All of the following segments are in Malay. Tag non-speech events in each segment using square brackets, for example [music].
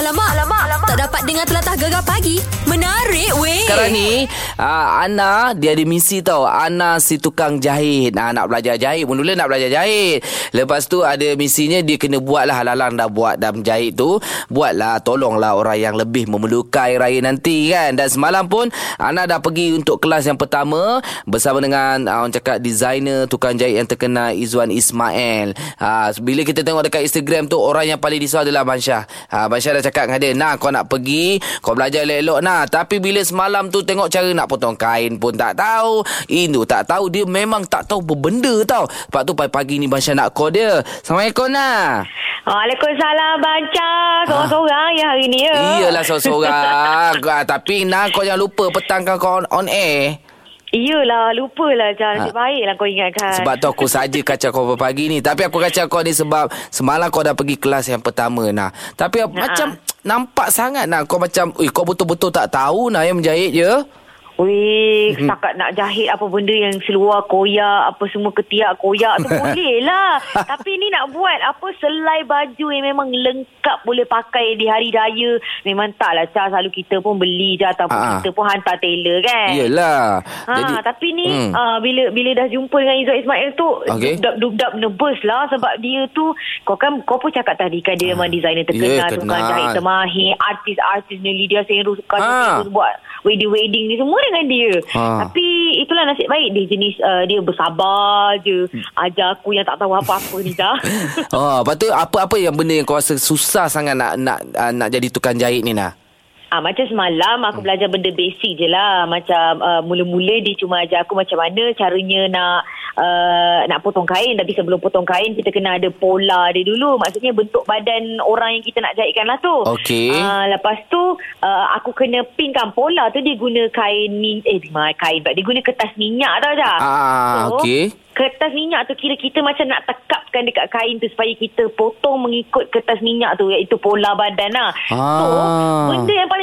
Alamak, alamak, alamak. Tak dapat dengar telatah gegar pagi. Menarik weh. Sekarang ni uh, Ana Dia ada misi tau. Ana si tukang jahit. Nah, Nak belajar jahit Mula-mula nak belajar jahit. Lepas tu ada misinya Dia kena buat lah Halalang dah buat Dah menjahit tu. Buatlah Tolonglah orang yang lebih Memerlukan raya nanti kan? Dan semalam pun Ana dah pergi untuk kelas yang pertama Bersama dengan uh, Orang cakap designer Tukang jahit yang terkenal Izzuan Ismail. Uh, Bila kita tengok dekat Instagram tu Orang yang paling risau adalah Bansyah. Uh, Bansyah dah cakap dengan dia Nah kau nak pergi Kau belajar elok-elok nah. Tapi bila semalam tu Tengok cara nak potong kain pun tak tahu. Indu tak tahu Dia memang tak tahu berbenda tau. Sebab tu pagi-pagi ni Bansyah nak call dia. Assalamualaikum nah. Waalaikumsalam Banca Sorang-sorang ya hari ni ya? Iyalah seorang-seorang. [laughs] Ah, Tapi nah kau jangan lupa Petangkan kau on, on air Iyalah lupalah Jangan nasib baik lah kau ingatkan Ha. Sebab tu aku saja kacau kau pagi ni Tapi aku kacau kau ni sebab Semalam kau dah pergi kelas yang pertama nah. Tapi nah. macam Nampak sangat nak Kau macam Ui, Kau betul-betul tak tahu nak Yang menjahit je Weh, Mhm. setakat nak jahit apa benda yang seluar koyak, apa semua ketiak koyak tu [laughs] boleh lah. Tapi ni nak buat apa selai baju yang memang lengkap boleh pakai di hari raya. Memang tak lah, Char. Selalu kita pun beli je ataupun Ah. kita pun hantar tailor kan. Yelah Ha, Jadi, tapi ni hmm. uh, bila bila dah jumpa dengan Izzat Ismail tu Okey. dubdap dubdap nervous lah sebab dia tu kau kan kau pun cakap tadi kan dia memang designer terkenal Ya, tukang jahit termahir artis-artis ni Lydia Senru suka buat wedding-wedding ni semua dengan dia. Ha. tapi itulah nasib baik. Dia jenis uh, dia bersabar je. Ajar aku yang tak tahu apa-apa ni dah Oh, [laughs] lepas tu apa-apa yang benda yang kau rasa susah sangat nak nak uh, nak jadi tukang jahit ni nah. Ah macam semalam aku belajar benda basic je lah. Macam uh, mula-mula dia cuma ajar aku macam mana caranya nak uh, nak potong kain. Tapi sebelum potong kain kita kena ada pola dia dulu. Maksudnya bentuk badan orang yang kita nak jahitkan lah tu. Okey. Uh, lepas tu uh, aku kena pinkan pola tu dia guna kain min eh ma- kain dia guna kertas minyak tau dah. Ah, okey. Kertas minyak tu kira kita macam nak tekapkan dekat kain tu supaya kita potong mengikut kertas minyak tu iaitu pola badan lah. So, Ah. benda yang paling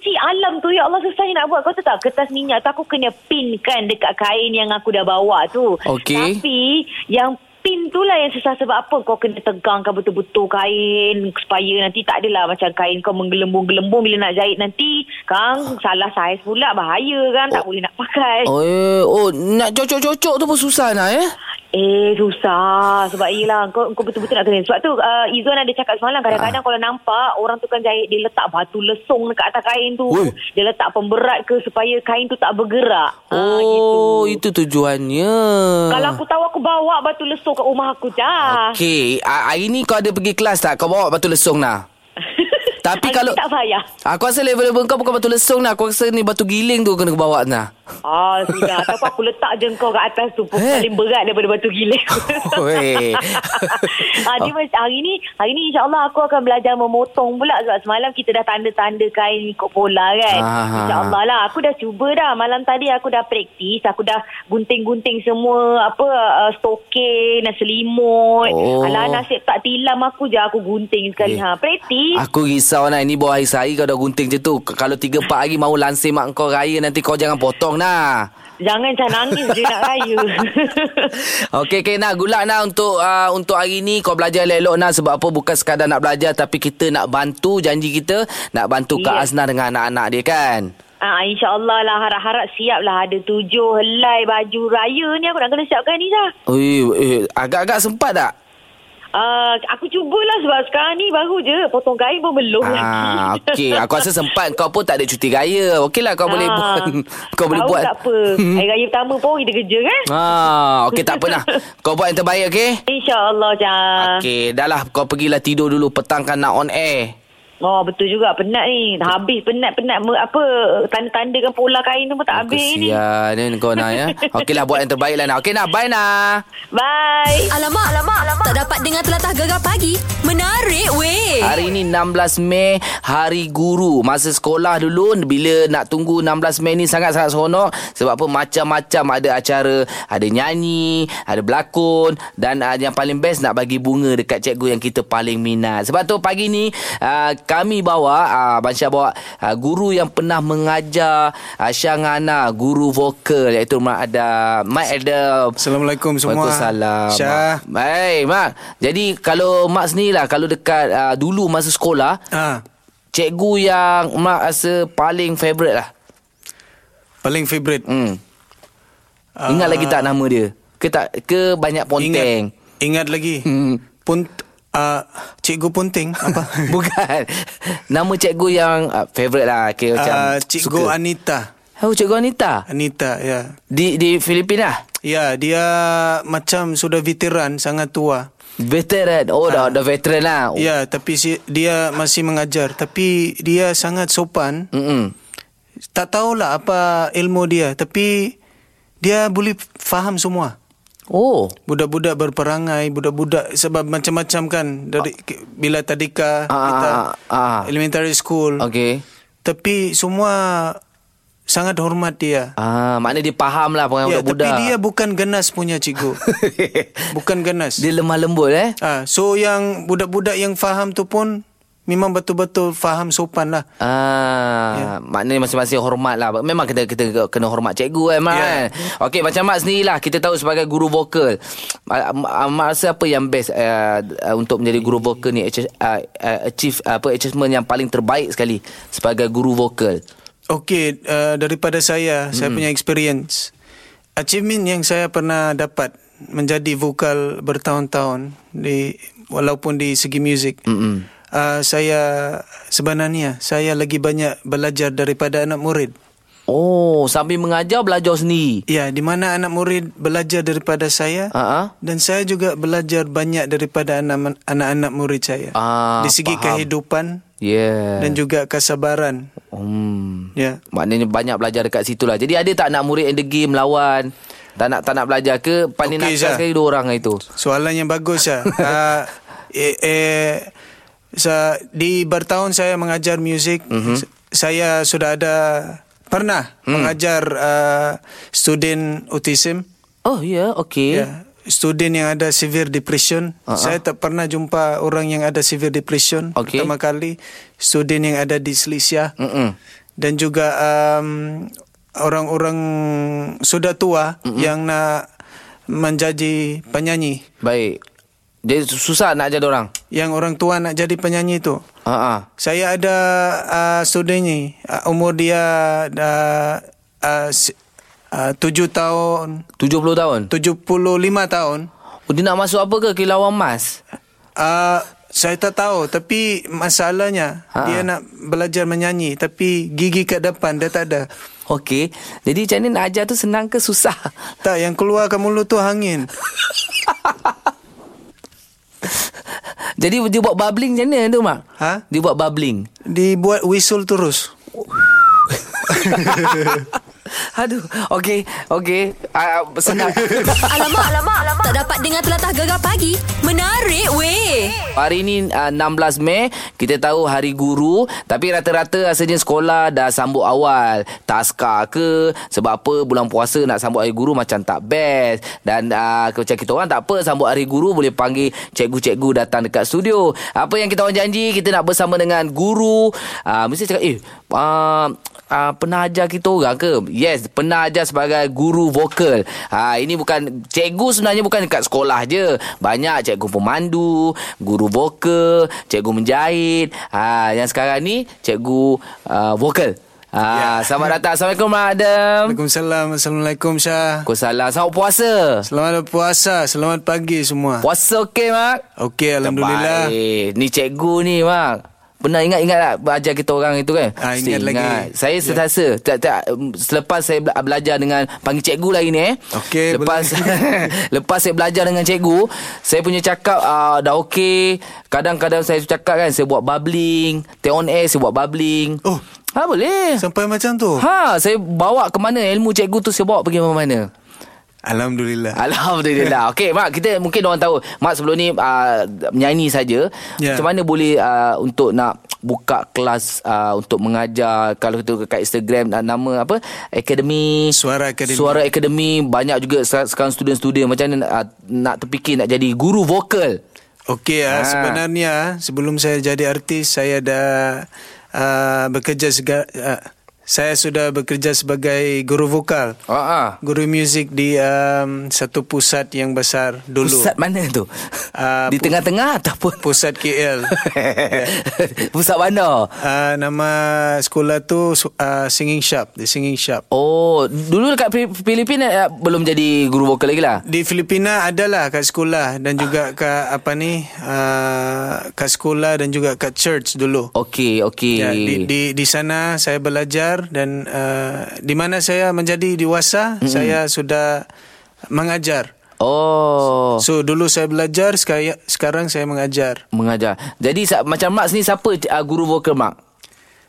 kecil-kecil alam tu ya Allah susahnya nak buat. Kau tahu tak kertas minyak tu aku kena pinkan dekat kain yang aku dah bawa tu. Okey. Tapi yang pin tu lah yang susah sebab apa kau kena tegangkan betul-betul kain supaya nanti tak adalah macam kain kau menggelembung-gelembung bila nak jahit nanti kang salah saiz pula bahaya kan tak boleh nak pakai. Oh, eh, oh nak cocok-cocok tu pun susah nak eh. Eh susah Sebab yelah Kau, kau betul-betul nak kena Sebab tu uh, Izzuan ada cakap semalam Kadang-kadang kalau nampak Orang tukang jahit Dia letak batu lesung Dekat atas kain tu Ui. Dia letak pemberat ke Supaya kain tu tak bergerak Ah, Oh, gitu. itu tujuannya. Kalau aku tahu Aku bawa batu lesung Kat rumah aku dah Okey, ah, hari ni kau ada pergi kelas tak? Kau bawa batu lesung nah. Tapi Hari kalau- Tak payah Aku rasa level-level kau bukan batu lesung nak. Aku rasa ni batu giling tu kena bawa nah. Ah sudah [laughs] Ataupun aku letak je kau kat atas tu Eh. Paling berat daripada batu giling [laughs] [laughs] ah, dia macam hari ni Hari ni insyaAllah aku akan belajar memotong pula Sebab semalam kita dah tanda-tanda kain ikut pola kan Ah. InsyaAllah lah Aku dah cuba dah Malam tadi aku dah praktis Aku dah gunting-gunting semua Apa uh, Stokin Selimut Oh. Alah nasib tak tilam aku je Aku gunting sekali Eh. ha, Praktis Aku risau nak Ini bawah hari sehari kau dah gunting je tu. Kalau 3-4 hari mau lansir mak kau raya Nanti kau jangan potong nah Jangan macam nangis je nak raya. [laughs] Okey okay, nak. Gulak nak untuk uh, untuk hari ni. Kau belajar elok nak. Sebab apa bukan sekadar nak belajar tapi kita nak bantu janji kita nak bantu Kak Ya. Azna dengan anak-anak dia kan. Ah, InsyaAllah lah. Harap-harap siap lah. Ada tujuh helai baju raya ni Aku nak kena siapkan ni dah. Ui, eh, agak-agak sempat tak? Uh, aku cubalah sebab sekarang ni baru je potong kain pun belum Ah, lagi. [laughs] okey. Aku rasa sempat kau pun tak ada cuti raya. Okeylah kau boleh buat. Kau boleh Ah. Buat. [laughs] tak apa. [laughs] Hari raya pertama pun kita kerja kan? Ah, okey tak apa lah. Kau buat yang terbaik okey? InsyaAllah Jam. Okey, dah lah kau pergilah tidur dulu petang kan nak on air. Oh betul juga penat ni. Dah habis penat-penat apa tanda-tandakan pola kain tu pun tak habis ni. Kesian ni kau nak ya. [laughs] Okeylah buat yang terbaik lah nak. Okey nak bye nak. Bye. Alamak, alamak, alamak. Tak dapat dengar telatah gegar pagi. Menarik weh. Hari ni 16 Mei Hari Guru Masa sekolah dulu Bila nak tunggu 16 Mei ni Sangat-sangat seronok Sebab apa Macam-macam ada acara Ada nyanyi Ada berlakon Dan uh, yang paling best Nak bagi bunga Dekat cikgu yang kita paling minat Sebab tu pagi ni uh, Kami bawa uh, Abang Syah bawa uh, Guru yang pernah mengajar uh, Syangana Guru vokal Iaitu Mak ada Mak ada Assalamualaikum semua. Waalaikumsalam Syah. Baik Mak Jadi kalau Mak sendiri lah Kalau dekat uh, dulu masa sekolah Ha. cikgu yang Mak rasa paling favourite lah. Paling favourite. Hmm. Ingat lagi tak nama dia? Ke tak ke banyak ponteng? Ingat, ingat lagi. Hmm. Punt, uh, Cikgu Punting apa? [laughs] Bukan. Nama cikgu yang uh, favourite lah. Okay, macam uh, Cikgu suka. Anita. Oh, cikgu Anita. Anita, ya. Di di Filipina. Ya, dia macam sudah veteran, sangat tua. Veteran. Oh, dah dah veteran lah. Ya, tapi si, dia masih mengajar. Tapi dia sangat sopan. Mm-mm. Tak tahulah apa ilmu dia. Tapi dia boleh faham semua. Oh. Budak-budak berperangai, budak-budak sebab macam-macam kan dari bila tadika Ah, kita ah, ah. elementary school. Okay. Tapi semua sangat hormat dia. Ah, maknanya dia faham lah Ya, pengen budak-budak. tapi dia bukan ganas punya cikgu. [laughs] bukan ganas. dia lemah lembut eh. Ah, so yang budak-budak yang faham tu pun memang betul-betul faham sopan lah. Ah, Ya. maknanya masing-masing hormat lah. Memang kita kita kena hormat cikgu kan, Mak. Ya. kan? Okey, macam Mak sendiri lah. Kita tahu sebagai guru vokal. Ah, Mak Mak rasa apa yang best uh, untuk menjadi guru vokal ni? Achieve, uh, apa achievement yang paling terbaik sekali sebagai guru vokal. Okey, uh, daripada saya, hmm. saya punya experience. Achievement yang saya pernah dapat menjadi vokal bertahun-tahun di walaupun di segi muzik. Mm-mm. Uh, saya sebenarnya saya lagi banyak belajar daripada anak murid. Oh, sambil mengajar belajar sendiri. Ya, di mana anak murid belajar daripada saya ah. dan saya juga belajar banyak daripada anak- anak-anak murid saya. Ah, di segi faham. kehidupan. Yeah. dan juga kesabaran. Hmm. Ya. Maknanya banyak belajar dekat situ lah. Jadi ada tak nak murid in the game lawan? Tak nak tak nak belajar ke? Paling Okey, okay, nak sekali dua orang itu. Soalan yang bagus ya. uh, [laughs] eh, eh, sa, di bertahun saya mengajar muzik, Mhm. mm-hmm. saya sudah ada pernah mm. mengajar uh, student autism. Oh ya, yeah, okey. Ya, student yang ada severe depression. Uh-huh. Saya tak pernah jumpa orang yang ada severe depression Okey. pertama kali. Student yang ada dyslexia Mm-mm. dan juga um, orang-orang sudah tua mm-hmm. yang nak menjadi penyanyi. Baik. Dia susah nak jadi orang. Yang orang tua nak jadi penyanyi tu. Ha ah. Saya ada uh, student ni uh, umur dia uh, si- uh, 7 tahun, 70 tahun. 75 tahun. Oh, dia nak masuk apa ke kilauan emas? Uh, saya tak tahu tapi masalahnya Ha. dia nak belajar menyanyi tapi gigi kat depan dia tak ada. Okey. Jadi macam mana nak ajar tu senang ke susah? Tak yang keluar ke mulut tu angin. [laughs] Jadi dia buat bubbling macam mana tu, Mak? Ha? Dia buat bubbling. Dibuat whistle terus. [laughs] Aduh. Okey. Okey. Uh, senang. Alamak, alamak, alamak. Dapat dengar telatah gegar pagi. Menarik weh. Hari ni uh, 16 Mei Kita tahu hari guru Tapi rata-rata rasanya sekolah dah sambut awal. Taska ke? Sebab apa bulan puasa nak sambut hari guru macam tak best. Dan uh, macam kita orang tak apa Sambut hari guru boleh panggil cikgu-cikgu datang dekat studio. Apa yang kita orang janji Kita nak bersama dengan guru. Uh, Mesti cakap eh uh, uh, pernah ajar kita orang ke? Yes, pernah ajar sebagai guru vokal. Ha, ini bukan cikgu sebenarnya bukan dekat sekolah je. Banyak cikgu pemandu, guru vokal, cikgu menjahit. Ha, yang sekarang ni cikgu uh, vokal. Ha, selamat [laughs] datang. Assalamualaikum Adam. Waalaikumsalam. Assalamualaikum Syah. Waalaikumsalam. Selamat puasa. Selamat puasa. Selamat pagi semua. Puasa okey Mak? Okey, alhamdulillah. Terbaik. Ni cikgu ni Mak. Pernah ingat-ingat tak ajar kita orang itu kan? Ah, Mesti ingat lagi. Saya Ya. sentiasa tak, tak, um, selepas saya bela- belajar dengan panggil cikgu lagi ni eh. Okey, lepas [laughs] lepas saya belajar dengan cikgu, saya punya cakap uh, dah okey. Kadang-kadang saya cakap kan saya buat bubbling, teh on air saya buat bubbling. Oh. Ha boleh. Sampai macam tu? Ha, saya bawa ke mana ilmu cikgu tu saya bawa pergi mana-mana. Alhamdulillah. Alhamdulillah. [laughs] Okey, Mak, kita mungkin orang tahu. Mak sebelum ni uh, menyanyi saja. Ya. Macam mana boleh uh, untuk nak buka kelas uh, untuk mengajar kalau kita kat Instagram uh, nama apa? Akademi Suara Akademi. Suara Akademi banyak juga se- sekarang student-student macam mana uh, nak terfikir nak jadi guru vokal. Okey, Ha. ha. sebenarnya sebelum saya jadi artis, saya dah uh, bekerja sega, uh, saya sudah bekerja sebagai guru vokal. Ah, ah. Guru muzik di um, satu pusat yang besar dulu. Pusat mana tu? Ah, [laughs] Di pu- tengah-tengah ataupun Pusat KL. [laughs] Pusat mana? Uh, nama sekolah tu uh, Singing Shop, The Singing Shop. Oh, dulu dekat Pi- Filipina eh, belum jadi guru vokal lagi lah. Di Filipina adalah kat sekolah dan juga kat apa ni uh, kat sekolah dan juga kat church dulu. Okey, okey. Ya, di, di di sana saya belajar dan uh, di mana saya menjadi dewasa mm-hmm. saya sudah mengajar. Oh, So dulu saya belajar sekarang sekarang saya mengajar. mengajar. Jadi macam Mak ni siapa uh, guru vokal Mak?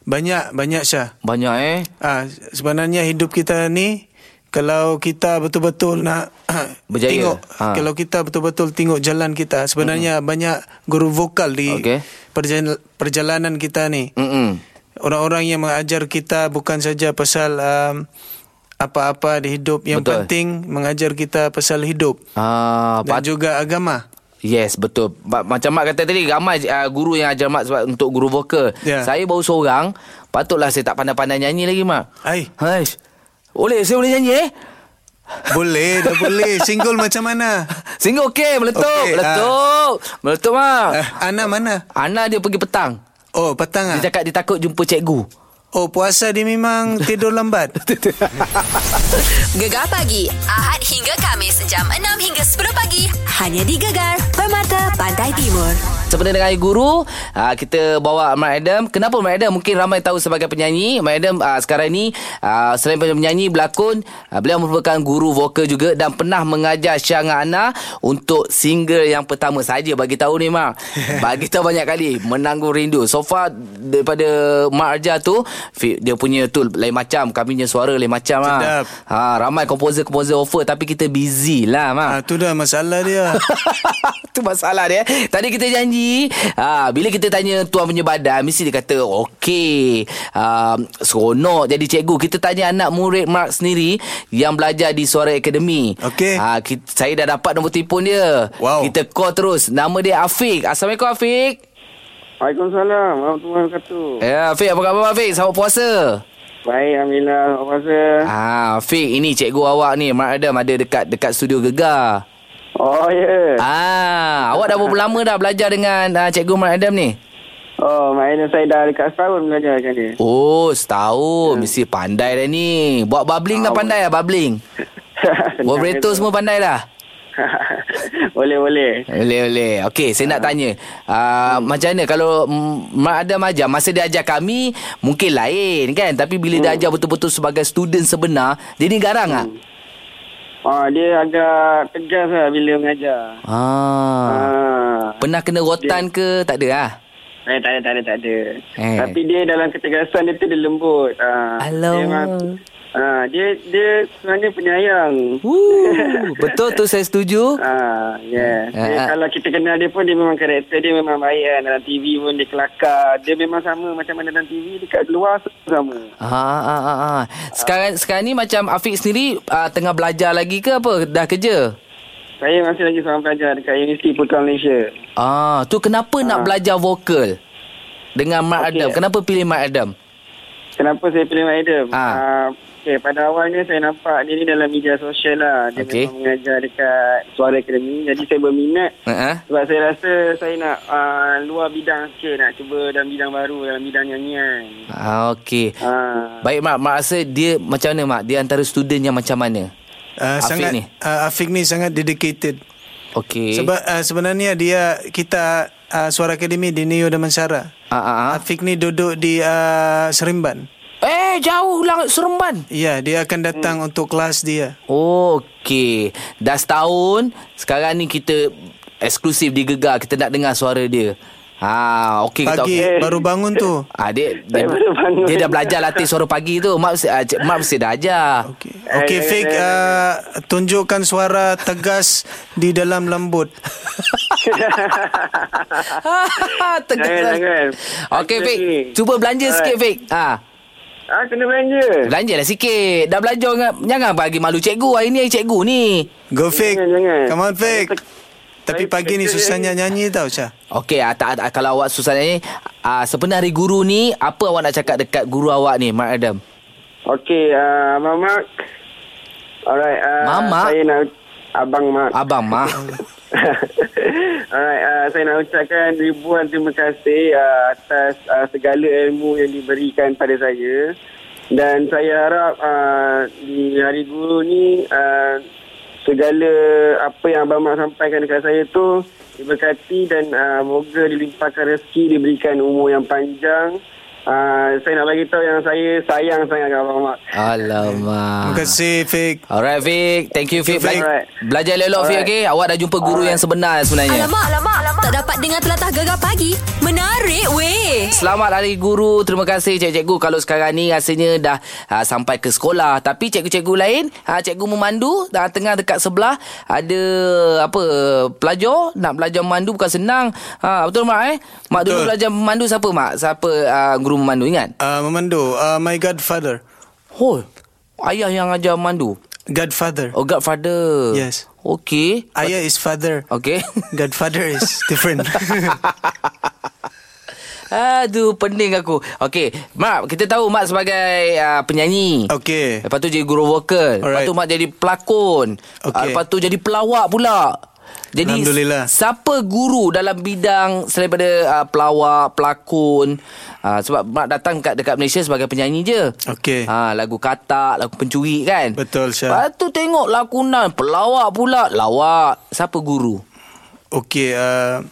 Banyak banyak Syah. Banyak eh. Ah sebenarnya hidup kita ni kalau kita betul-betul nak Berjaya. tengok Ha. kalau kita betul-betul tengok jalan kita sebenarnya banyak guru vokal di Okey. perjalanan, kita ni. Mm-mm. Orang-orang yang mengajar kita bukan saja pasal um, apa-apa di hidup yang Betul. penting mengajar kita pasal hidup Ah, dan pat- juga agama. Yes, betul. Ma- Macam Mak kata tadi, ramai uh, guru yang ajar Mak sebab untuk guru vokal. Ya. Saya baru seorang, patutlah saya tak pandai-pandai nyanyi lagi, Mak. Ai, Haish. Boleh, saya boleh nyanyi eh? boleh dah boleh. [laughs] Single macam mana? Single okey, meletup, Okey, meletup. Meletup, Mak. Uh, Ana mana? Ana dia pergi petang. Oh, petang ah. Dia cakap dia takut jumpa cikgu. Oh, puasa dia memang [laughs] tidur lambat. [laughs] Gegar pagi Ahad hingga Kamis jam 6 hingga 10 pagi. Hanya di Gegar Permata Pantai Timur. Sebenarnya dengan guru uh, Kita bawa Mak Adam. Kenapa Mak Adam? Mungkin ramai tahu sebagai penyanyi. Mak Adam uh, sekarang ni uh, Selain penyanyi Berlakon Beliau merupakan guru vokal juga Dan pernah mengajar Syah dengan Ana Untuk single yang pertama saja Bagi tahu ni Mak [laughs] Bagi tahu banyak kali Menanggung rindu. So far Daripada Mak Arja tu Dia punya tu Lain macam Kami punya suara lain macam Sedap. ha, Ramai komposer-komposer offer Tapi kita busy lah Mak ah, tu dah masalah dia. [laughs] tu masalah dia. Tadi kita janji, ha, bila kita tanya tuan punya badan, mesti dia kata, okey, uh, seronok jadi cikgu. Kita tanya anak murid Mark sendiri yang belajar di Suara Akademi. Okey. Ha, kita, saya dah dapat nombor telefon dia. Wow. Kita call terus. Nama dia Afiq. Assalamualaikum Afiq. Waalaikumsalam warahmatullahi wabarakatuh. Ya, Afiq apa khabar Afiq? Selamat puasa. Baik, Alhamdulillah. Apa puasa? Ah, Afiq, ini cikgu awak ni, Mark Adam ada dekat dekat studio Gegar. Oh, ya. Yeah. Ah, awak dah berapa lama dah belajar dengan uh, cikgu Mark Adam ni? Oh, maknanya saya dah dekat setahun belajar macam ni. Oh, setahun. Mesti pandai dah ni. Buat bubbling dah pandai lah, bubbling. [laughs] Vibrator semua pandai dah. [laughs] boleh, boleh. Boleh, boleh. Okey, saya nak tanya. Uh, macam mana kalau Mak Adam ajar, masa dia ajar kami, mungkin lain kan? Tapi bila dia ajar betul-betul sebagai student sebenar, dia ni garang tak? Oh, dia agak tegas lah bila mengajar. Ah. Ah. Pernah kena rotan ke? Tak ada lah. Eh, tak ada, tak ada, tak ada. Eh. Tapi dia dalam ketegasan dia tu dia lembut. Ah. Alamak. Dia, memang- ah, dia, dia sebenarnya penyayang. Woo, [laughs] betul tu saya setuju. Ah, yeah. Ah, Dia, ah. kalau kita kenal dia pun dia memang karakter dia memang baik kan. Dalam TV pun dia kelakar. Dia memang sama macam mana dalam TV dekat luar sama. Ha, ha, ha, ha. Sekarang sekarang ni macam Afiq sendiri uh, tengah belajar lagi ke apa? Dah kerja? Saya masih lagi seorang pelajar dekat Universiti Putra Malaysia. Ah, tu kenapa nak belajar vokal dengan Mak Okey. Adam? Kenapa pilih Mak Adam? Kenapa saya pilih Mak Adam? Ah. Uh, okay, pada awalnya saya nampak dia ni dalam media sosial lah. Dia Okey. memang mengajar dekat Suara Akademi. Jadi saya berminat. Uh-huh. Sebab saya rasa saya nak uh, luar bidang sikit. Nak cuba dalam bidang baru. Dalam bidang nyanyian. Ah, okey. Uh, Baik Mak, Mak rasa dia macam mana Mak? Dia antara student yang macam mana? Uh, Afiq sangat ni? Uh, Afiq ni sangat dedicated. Okey. Sebab uh, sebenarnya dia kita uh, Suara Akademi di Neo Damansara. ah, ah, ah. Afiq ni duduk di uh, Seremban. Eh, jauh lah Seremban. Ya, dia akan datang Hmm. untuk kelas dia. Oh, okey. Dah setahun, sekarang ni kita eksklusif di Gegar. Kita nak dengar suara dia. Ha, okey kita okey. baru bangun tu. Ah, dia, dia, bangun. dia dah belajar latih suara pagi tu. Mak, mesti- ah, mak mesti dah ajar. Okey. Okey, Eh, Fik, eh, uh, tunjukkan suara tegas di dalam lembut. [laughs] Tegas. Jangan, jangan. Okey, Fik. lagi. Cuba belanja Alright. sikit, Fik. Ha. ah, kena belanja. Belanja lah sikit. Dah belanja jangan, jangan bagi malu cikgu. Hari ni hari cikgu ni. Go Fik. Jangan, jangan. Come on Fik. Tapi saya pagi ni kerja susahnya ni. nyanyi tau, Syah. Okey, ah, tak, tak, kalau awak susah ni, ah, sebenarnya hari guru ni, apa awak nak cakap dekat guru awak ni, Mak Adam? Okey, uh, Abang Mak. Alright. Uh, Mamak? Saya nak... Abang Mak. Abang Mak. [laughs] Alright, uh, saya nak ucapkan ribuan terima kasih uh, atas uh, segala ilmu yang diberikan pada saya. Dan saya harap uh, di Hari Guru ni uh, segala apa yang Abang Mak sampaikan dekat saya tu diberkati dan uh, moga dilimpahkan rezeki, diberikan umur yang panjang. Uh, saya nak bagi tahu yang saya sayang sangat dengan Abang Mak. Alamak. Terima kasih Fik. Alright Fik Thank you Fik Bela- Alright. Belajar elok-elok Fik Alright. okay? Awak dah jumpa guru yang sebenar sebenarnya Alamak, alamak, alamak. Tak dapat dengar telatah gegar pagi. Menarik weh. Selamat Hari Guru Terima kasih cikgu-cikgu Kalau sekarang ni rasanya dah uh, sampai ke sekolah Tapi cikgu-cikgu lain uh, Cikgu memandu dah Tengah dekat sebelah Ada apa Pelajar Nak belajar memandu bukan senang uh, Betul Mak eh Mak dulu Betul. belajar memandu siapa Mak Siapa uh, guru memandu ingat Uh, memandu, uh, my godfather. Oh Ayah yang ajar memandu Godfather. Oh godfather Yes. Okay Ayah is father. Okay [laughs] Godfather is different. [laughs] Aduh, pening aku. Okey, Mak, kita tahu Mak sebagai uh, penyanyi. Okey. Lepas tu jadi guru vokal. Lepas tu Mak jadi pelakon. Okey. Uh, lepas tu jadi pelawak pula. Jadi Alhamdulillah. siapa guru dalam bidang selain daripada uh, pelawak, pelakon? Uh, sebab Mak datang kat dekat Malaysia sebagai penyanyi je. Okey. Ha, lagu katak, lagu pencuri kan? Betul, Syah. Lepas tu tengok lakonan pelawak pula. Lawak. Siapa guru? Okey, uh,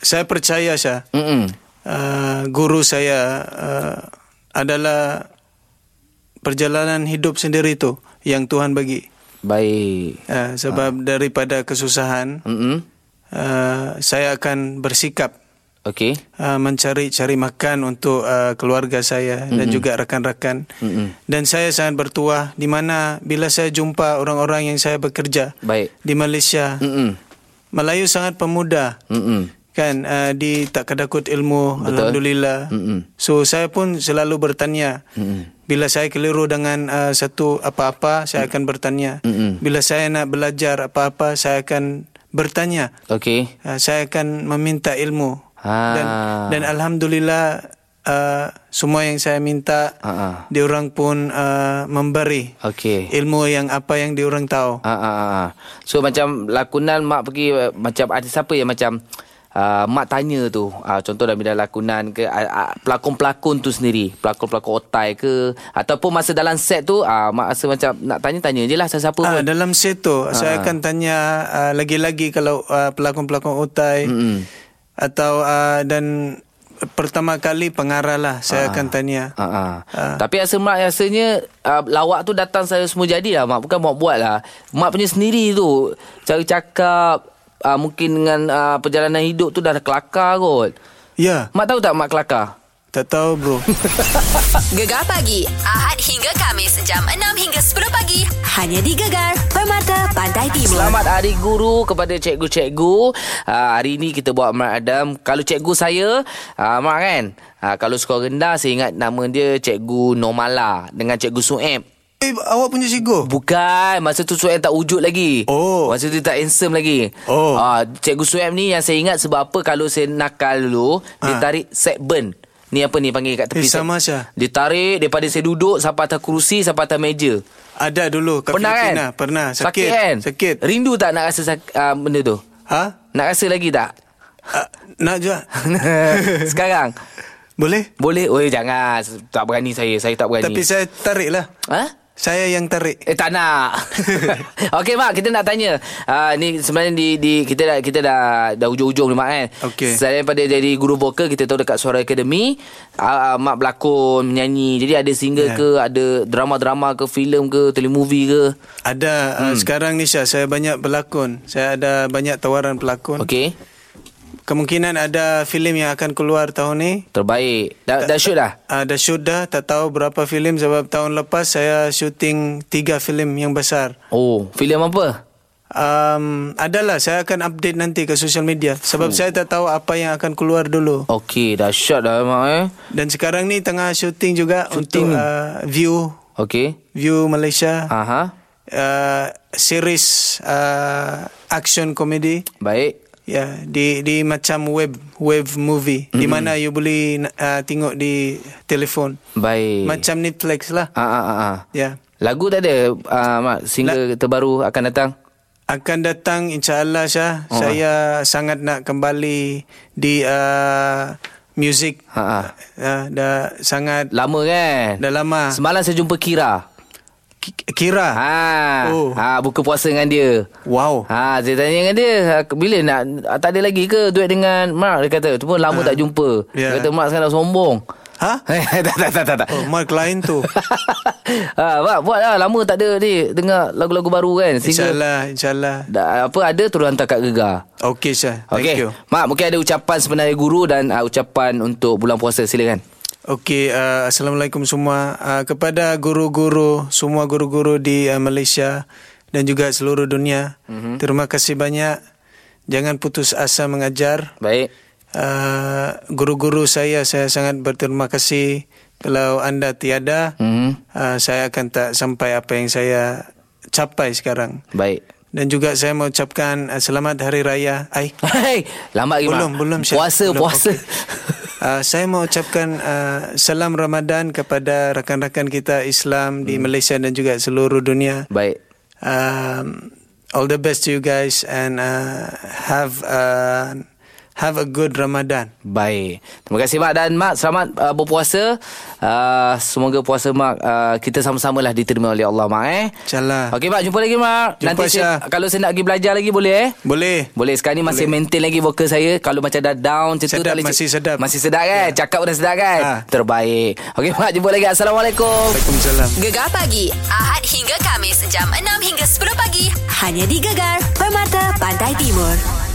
saya percaya Syah. Mm-mm. Uh, guru saya uh, adalah perjalanan hidup sendiri tu yang Tuhan bagi. Baik. Uh, sebab daripada kesusahan, Mm-mm. uh, saya akan bersikap Okey. uh, mencari cari makan untuk uh, keluarga saya mm-hmm. dan juga rakan-rakan. Mm-mm. Dan saya sangat bertuah di mana bila saya jumpa orang-orang yang saya bekerja Baik. di Malaysia, Mm-mm. Melayu sangat pemuda. Mm-mm. Kan uh, di tak kedakut ilmu Betul. alhamdulillah. Mm-mm. So saya pun selalu bertanya. Mm-mm. Bila saya keliru dengan uh, satu apa-apa, saya akan bertanya. Mm-mm. Bila saya nak belajar apa-apa, saya akan bertanya. Okey. Uh, saya akan meminta ilmu. Ha. Dan dan alhamdulillah uh, semua yang saya minta Ha, diorang pun uh, memberi Okey. ilmu yang apa yang diorang tahu. Ha. So macam lakonan mak pergi macam ada siapa yang macam uh, mak tanya tu. Uh, contoh dalam bidang lakonan ke uh, uh, pelakon-pelakon tu sendiri, pelakon-pelakon otai ke ataupun masa dalam set tu uh, mak rasa macam nak tanya-tanya je lah siapa Ah, pun. dalam set tu saya akan tanya uh, lagi-lagi kalau uh, pelakon-pelakon otai Mm-mm. atau uh, dan pertama kali pengarah lah saya akan tanya. Ha. Ah. Tapi rasa mak rasanya uh, lawak tu datang saya semua jadi lah mak. Bukan mak buat lah. Mak punya sendiri tu. Cara cakap uh, mungkin dengan uh, perjalanan hidup tu dah kelakar kot. Ya, Mak tahu tak mak kelakar? tak tahu bro. [laughs] Gegar pagi. Ahad hingga Kamis. Jam 6 hingga 10 pagi. Hanya di Gegar. Permata Pantai Timur. Selamat Hari Guru kepada cikgu-cikgu. Uh, hari ini kita buat Mak Adam. Kalau cikgu saya, uh, Mak kan, uh, kalau skor rendah saya ingat nama dia Cikgu Normala dengan Cikgu Sueb. Eh, awak punya sigo? Bukan Masa tu Sueb tak wujud lagi Oh. Masa tu tak handsome lagi Oh. Ah, Cikgu Sueb ni yang saya ingat Sebab apa Kalau saya nakal dulu Dia Ah. tarik set burn Ni apa ni panggil kat tepi Eh, sama, Syah. Dia tarik Daripada saya duduk Sampai atas kerusi Sampai atas meja Ada dulu kat Pernah kan Filipina. Pernah. Sakit. Sakit kan Sakit. Rindu tak nak rasa sak- uh, Benda tu Ha? Nak rasa lagi tak Uh, nak juga? [laughs] Sekarang Boleh? Boleh Oh jangan Tak berani saya Saya tak berani Tapi saya tarik lah. Ha? Saya yang tarik. Eh tak nak. [laughs] Okey mak, kita nak tanya. Uh, ni sebenarnya di di kita dah kita dah dah ujung-ujung ni mak kan. Okey. Selain daripada jadi guru vokal, kita tahu dekat Suara Akademi, uh, mak berlakon, menyanyi. Jadi ada single Ya. ke, ada drama-drama ke, filem ke, telemovie ke? Ada hmm. uh, sekarang ni Syah, saya banyak berlakon. Saya ada banyak tawaran pelakon. Okey. Kemungkinan ada filem yang akan keluar tahun ni. Terbaik. Dah dah shoot dah. Ada shoot dah, tak tahu berapa filem sebab tahun lepas saya syuting tiga filem yang besar. Oh, filem apa? Um, adalah saya akan update nanti ke social media sebab saya tak tahu apa yang akan keluar dulu. Okey, dah shot dah mak eh. Dan sekarang ni tengah syuting juga Syuting. untuk uh, View Okey. View Malaysia. Aha. Uh, series uh, action komedi. Baik. Ya, di di macam web web movie mm-hmm. di mana you boleh uh, tengok di telefon. Baik. Macam Netflix lah. Ah, ah, ah, ah. Ya. Lagu tak ada uh, Mak Single terbaru akan datang Akan datang insya-Allah Syah. Oh. Saya sangat nak kembali di uh, music. Ha, ha. Uh, dah sangat Lama kan dah lama. Semalam saya jumpa Kira Ki- Kira. Ha, Oh. ha buka puasa dengan dia. Wow. Ha, saya tanya dengan dia, ha, bila nak ah, tak ada lagi ke duet dengan Mark dia kata. Tu pun lama tak jumpa. Ya. Dia kata Mark sekarang dah sombong. Ha? [laughs] tak tak tak tak. tak. Oh, Mark lain tu. [laughs] ha, buat buatlah lama tak ada ni dengar lagu-lagu baru kan. InsyaAllah, insyaAllah. Da, apa ada turun hantar kat Gegar. Okey Syah. Thank Okey. you. Mak mungkin ada ucapan sebenarnya guru dan uh, ucapan untuk bulan puasa silakan. Okey, uh, Assalamualaikum semua. Uh, kepada guru-guru, semua guru-guru di uh, Malaysia dan juga seluruh dunia. Mm-hmm. Terima kasih banyak. Jangan putus asa mengajar. Baik. Uh, guru-guru saya, saya sangat berterima kasih. Kalau anda tiada, Mhm. uh, saya akan tak sampai apa yang saya capai sekarang. Baik. Dan juga saya mau ucapkan uh, selamat Hari Raya. Ai. Hai, lambat lagi Belum, belum. Syah. Puasa, Belum, puasa. okey. Uh, saya mau ucapkan uh, salam Ramadan kepada rakan-rakan kita Islam di Malaysia dan juga seluruh dunia. Baik. Um, all the best to you guys and uh, have uh, have a good Ramadan. Baik. Terima kasih Mak dan Mak selamat uh, berpuasa. Uh, semoga puasa Mak uh, kita sama-sama lah diterima oleh Allah Mak eh. InsyaAllah. Okey Mak, jumpa lagi Mak. Jumpa, Nanti saya, kalau saya nak pergi belajar lagi boleh eh? Boleh. Boleh sekarang ni masih Boleh. maintain lagi vokal saya Kalau macam dah down macam tu Sedap, tak boleh cek- masih sedap. Masih sedap kan Ya. Cakap dah sedap kan Ha. Terbaik Okey Mak jumpa lagi Assalamualaikum Waalaikumsalam. Gegar pagi Ahad hingga Kamis jam 6 hingga 10 pagi hanya di Gegar Permata Pantai Timur.